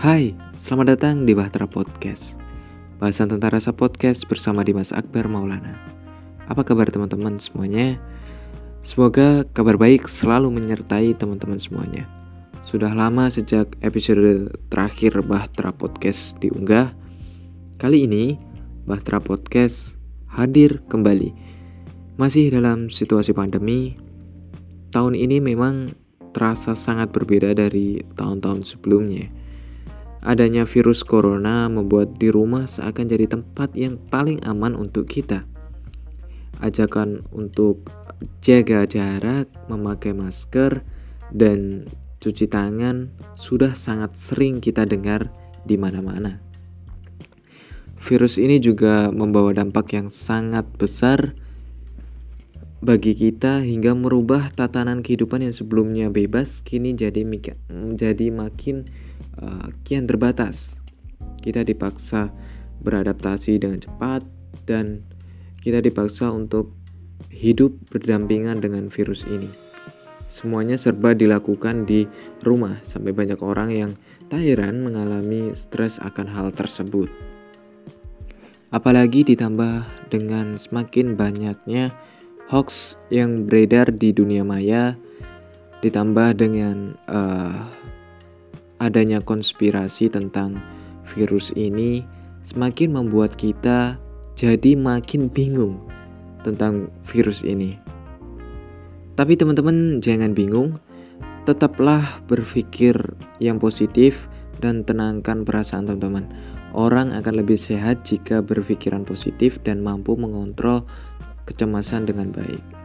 Hai, selamat datang di Bahtera Podcast. Bahasan tentang rasa podcast bersama Dimas Akbar Maulana. Apa kabar teman-teman semuanya? Semoga kabar baik selalu menyertai teman-teman semuanya. Sudah lama sejak episode terakhir Bahtera Podcast diunggah. Kali ini Bahtera Podcast hadir kembali. Masih dalam situasi pandemi Tahun ini memang terasa sangat berbeda dari tahun-tahun sebelumnya Adanya virus corona membuat di rumah seakan jadi tempat yang paling aman untuk kita. Ajakan untuk jaga jarak, memakai masker, dan cuci tangan sudah sangat sering kita dengar di mana-mana. Virus ini juga membawa dampak yang sangat besar bagi kita hingga merubah tatanan kehidupan yang sebelumnya bebas kini jadi menjadi makin uh, kian terbatas. Kita dipaksa beradaptasi dengan cepat dan kita dipaksa untuk hidup berdampingan dengan virus ini. Semuanya serba dilakukan di rumah sampai banyak orang yang tak mengalami stres akan hal tersebut. Apalagi ditambah dengan semakin banyaknya hoax yang beredar di dunia maya, ditambah dengan uh, adanya konspirasi tentang virus ini semakin membuat kita jadi makin bingung tentang virus ini. Tapi teman-teman jangan bingung, tetaplah berpikir yang positif dan tenangkan perasaan teman-teman. Orang akan lebih sehat jika berpikiran positif dan mampu mengontrol kecemasan dengan baik.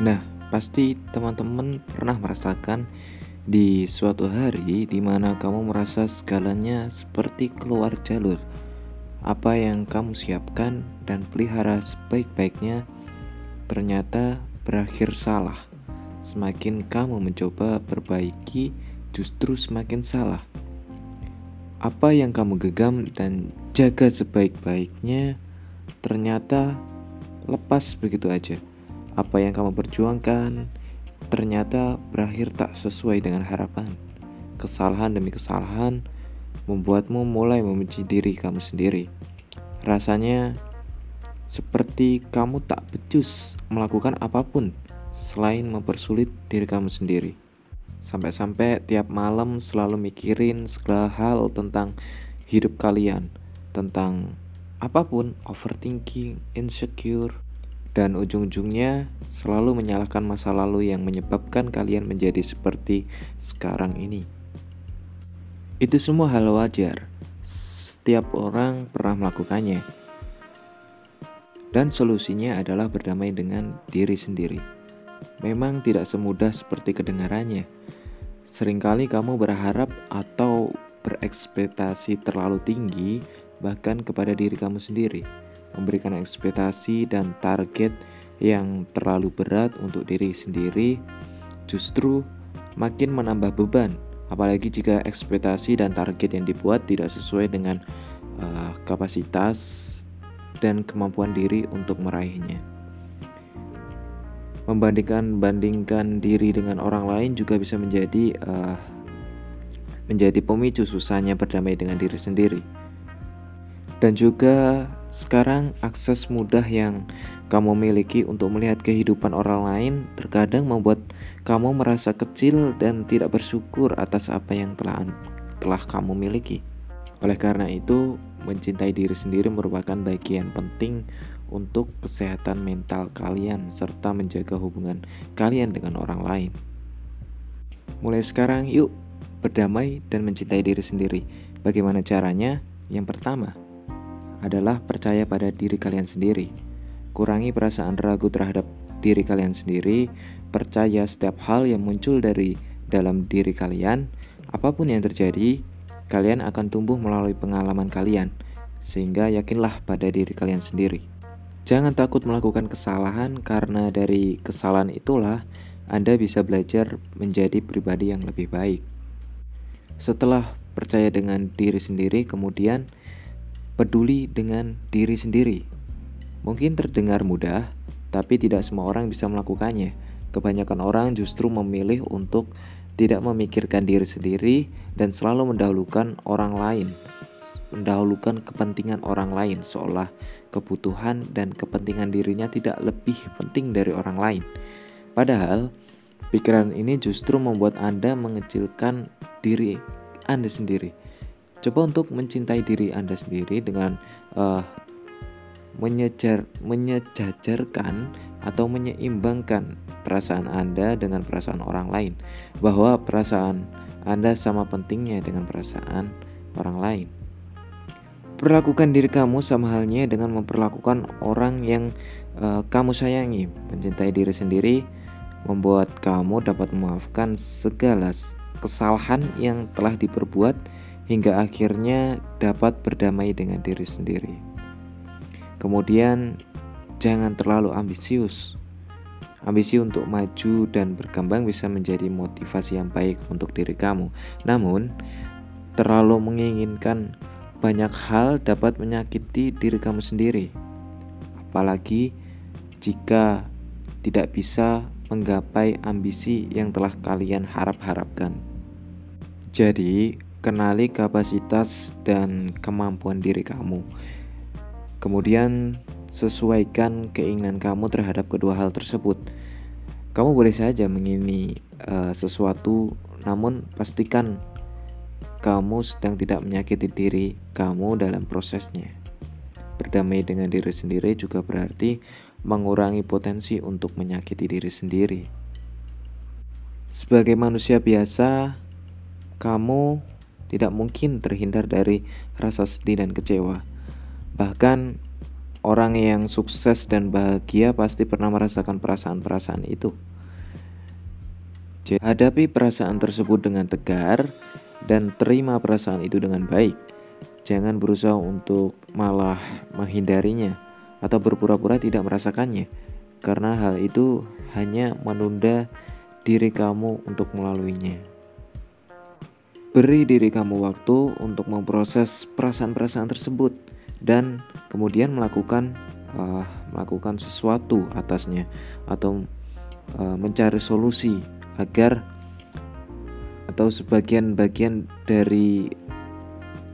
Nah, pasti teman-teman pernah merasakan di suatu hari di mana kamu merasa segalanya seperti keluar jalur. Apa yang kamu siapkan dan pelihara sebaik-baiknya ternyata berakhir salah. Semakin kamu mencoba perbaiki, justru semakin salah. Apa yang kamu gegam dan jaga sebaik-baiknya ternyata lepas begitu aja apa yang kamu perjuangkan ternyata berakhir tak sesuai dengan harapan. Kesalahan demi kesalahan membuatmu mulai membenci diri kamu sendiri. Rasanya seperti kamu tak becus melakukan apa pun selain mempersulit diri kamu sendiri. Sampai-sampai tiap malam selalu mikirin segala hal tentang hidup kalian, tentang apa pun, overthinking, insecure, dan ujung-ujungnya selalu menyalahkan masa lalu yang menyebabkan kalian menjadi seperti sekarang ini. Itu semua hal wajar. Setiap orang pernah melakukannya. Dan solusinya adalah berdamai dengan diri sendiri. Memang tidak semudah seperti kedengarannya. Seringkali kamu berharap atau berekspektasi terlalu tinggi bahkan kepada diri kamu sendiri memberikan ekspektasi dan target yang terlalu berat untuk diri sendiri justru makin menambah beban apalagi jika ekspektasi dan target yang dibuat tidak sesuai dengan uh, kapasitas dan kemampuan diri untuk meraihnya. Membandingkan bandingkan diri dengan orang lain juga bisa menjadi uh, menjadi pemicu susahnya berdamai dengan diri sendiri. Dan juga sekarang akses mudah yang kamu miliki untuk melihat kehidupan orang lain terkadang membuat kamu merasa kecil dan tidak bersyukur atas apa yang telah telah kamu miliki. Oleh karena itu, mencintai diri sendiri merupakan bagian penting untuk kesehatan mental kalian serta menjaga hubungan kalian dengan orang lain. Mulai sekarang, yuk berdamai dan mencintai diri sendiri. Bagaimana caranya? Yang pertama, adalah percaya pada diri kalian sendiri. Kurangi perasaan ragu terhadap diri kalian sendiri, percaya setiap hal yang muncul dari dalam diri kalian, apa pun yang terjadi, kalian akan tumbuh melalui pengalaman kalian, sehingga yakinlah pada diri kalian sendiri. Jangan takut melakukan kesalahan, karena dari kesalahan itulah Anda bisa belajar menjadi pribadi yang lebih baik. Setelah percaya dengan diri sendiri, kemudian peduli dengan diri sendiri. Mungkin terdengar mudah, tapi tidak semua orang bisa melakukannya. kebanyakan orang justru memilih untuk tidak memikirkan diri sendiri dan selalu mendahulukan orang lain, mendahulukan kepentingan orang lain seolah kebutuhan dan kepentingan dirinya tidak lebih penting dari orang lain. Padahal pikiran ini justru membuat Anda mengecilkan diri Anda sendiri. Coba untuk mencintai diri Anda sendiri dengan uh, menyejar, menyejajarkan atau menyeimbangkan perasaan Anda dengan perasaan orang lain, bahwa perasaan Anda sama pentingnya dengan perasaan orang lain. Perlakukan diri kamu sama halnya dengan memperlakukan orang yang uh, kamu sayangi. Mencintai diri sendiri membuat kamu dapat memaafkan segala kesalahan yang telah diperbuat hingga akhirnya dapat berdamai dengan diri sendiri. Kemudian, jangan terlalu ambisius. Ambisi untuk maju dan berkembang bisa menjadi motivasi yang baik untuk diri kamu. Namun, terlalu menginginkan banyak hal dapat menyakiti diri kamu sendiri. Apalagi jika tidak bisa menggapai ambisi yang telah kalian harap-harapkan. Jadi, kenali kapasitas dan kemampuan diri kamu. Kemudian sesuaikan keinginan kamu terhadap kedua hal tersebut. Kamu boleh saja mengini uh, sesuatu, namun pastikan kamu sedang tidak menyakiti diri kamu dalam prosesnya. Berdamai dengan diri sendiri juga berarti mengurangi potensi untuk menyakiti diri sendiri. Sebagai manusia biasa, kamu tidak mungkin terhindar dari rasa sedih dan kecewa. Bahkan orang yang sukses dan bahagia pasti pernah merasakan perasaan-perasaan itu. Jadi, hadapi perasaan tersebut dengan tegar dan terima perasaan itu dengan baik. Jangan berusaha untuk malah menghindarinya atau berpura-pura tidak merasakannya, karena hal itu hanya menunda diri kamu untuk melaluinya. Beri diri kamu waktu untuk memproses perasaan-perasaan tersebut dan kemudian melakukan uh, melakukan sesuatu atasnya atau uh, mencari solusi agar atau sebagian bagian dari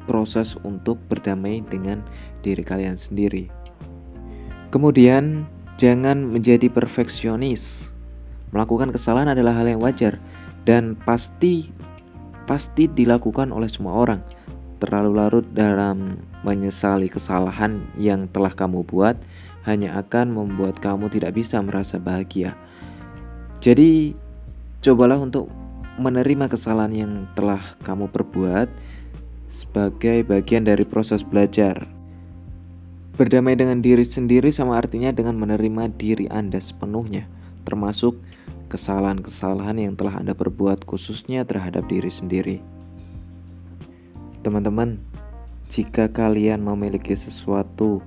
proses untuk berdamai dengan diri kalian sendiri. Kemudian, jangan menjadi perfeksionis. Melakukan kesalahan adalah hal yang wajar dan pasti pasti dilakukan oleh semua orang terlalu larut dalam menyesali kesalahan yang telah kamu buat hanya akan membuat kamu tidak bisa merasa bahagia. Jadi, cobalah untuk menerima kesalahan yang telah kamu perbuat sebagai bagian dari proses belajar. Berdamai dengan diri sendiri sama artinya dengan menerima diri Anda sepenuhnya, termasuk kesalahan-kesalahan yang telah Anda perbuat khususnya terhadap diri sendiri. Teman-teman, jika kalian memiliki sesuatu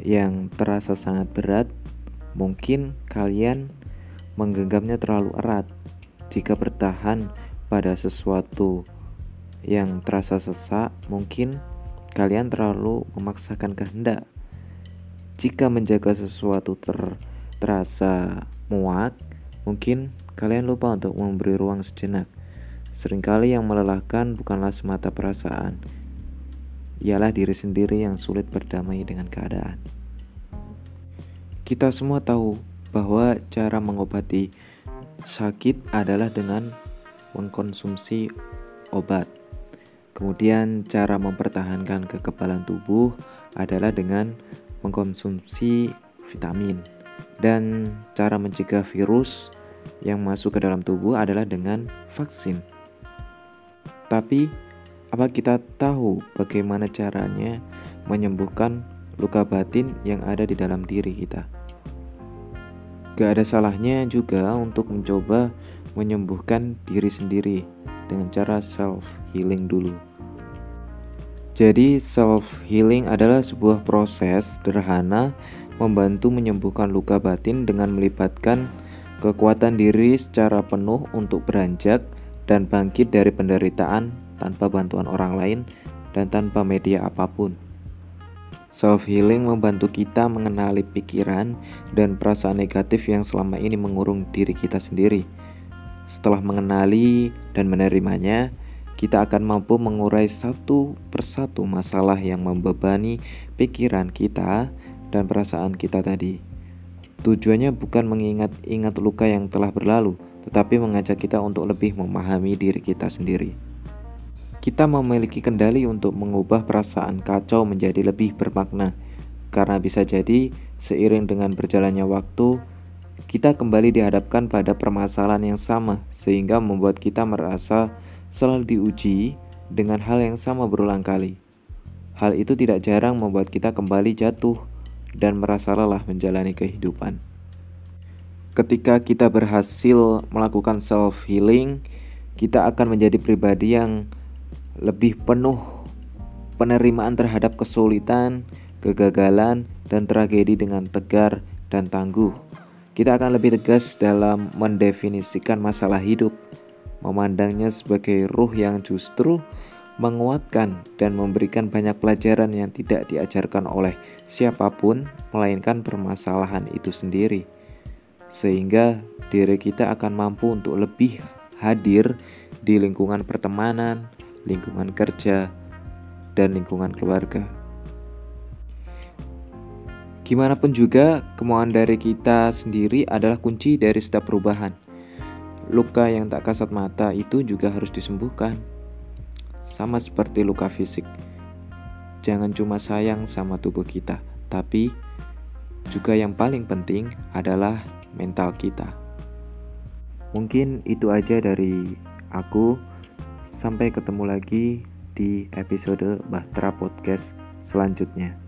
yang terasa sangat berat, mungkin kalian menggenggamnya terlalu erat. Jika bertahan pada sesuatu yang terasa sesak, mungkin kalian terlalu memaksakan kehendak. Jika menjaga sesuatu ter terasa muak, mungkin kalian lupa untuk memberi ruang sejenak. Seringkali yang melelahkan bukanlah semata perasaan, ialah diri sendiri yang sulit berdamai dengan keadaan. Kita semua tahu bahwa cara mengobati sakit adalah dengan mengkonsumsi obat. Kemudian, cara mempertahankan kekebalan tubuh adalah dengan mengkonsumsi vitamin, dan cara mencegah virus yang masuk ke dalam tubuh adalah dengan vaksin. Tapi, apa kita tahu bagaimana caranya menyembuhkan luka batin yang ada di dalam diri kita? Gak ada salahnya juga untuk mencoba menyembuhkan diri sendiri dengan cara self healing dulu. Jadi, self healing adalah sebuah proses sederhana membantu menyembuhkan luka batin dengan melibatkan kekuatan diri secara penuh untuk beranjak dan bangkit dari penderitaan tanpa bantuan orang lain dan tanpa media apa pun. Self healing membantu kita mengenali pikiran dan perasaan negatif yang selama ini mengurung diri kita sendiri. Setelah mengenali dan menerimanya, kita akan mampu mengurai satu persatu masalah yang membebani pikiran kita dan perasaan kita tadi. Tujuannya bukan mengingat-ingat luka yang telah berlalu, tetapi mengajak kita untuk lebih memahami diri kita sendiri kita memiliki kendali untuk mengubah perasaan kacau menjadi lebih bermakna, karena bisa jadi seiring dengan berjalannya waktu, kita kembali dihadapkan pada permasalahan yang sama, sehingga membuat kita merasa selalu diuji dengan hal yang sama berulang kali. Hal itu tidak jarang membuat kita kembali jatuh dan merasa lelah menjalani kehidupan. Ketika kita berhasil melakukan self-healing, kita akan menjadi pribadi yang lebih penuh penerimaan terhadap kesulitan, kegagalan, dan tragedi dengan tegar dan tangguh. Kita akan lebih tegas dalam mendefinisikan masalah hidup, memandangnya sebagai ruh yang justru menguatkan dan memberikan banyak pelajaran yang tidak diajarkan oleh siapa pun, melainkan permasalahan itu sendiri, sehingga diri kita akan mampu untuk lebih hadir di lingkungan pertemanan, lingkungan kerja, dan lingkungan keluarga. Gimana pun juga, kemauan dari kita sendiri adalah kunci dari setiap perubahan. Luka yang tak kasat mata itu juga harus disembuhkan. Sama seperti luka fisik. Jangan cuma sayang sama tubuh kita, tapi juga yang paling penting adalah mental kita. Mungkin itu aja dari aku. Sampai ketemu lagi di episode Bahtera Podcast selanjutnya.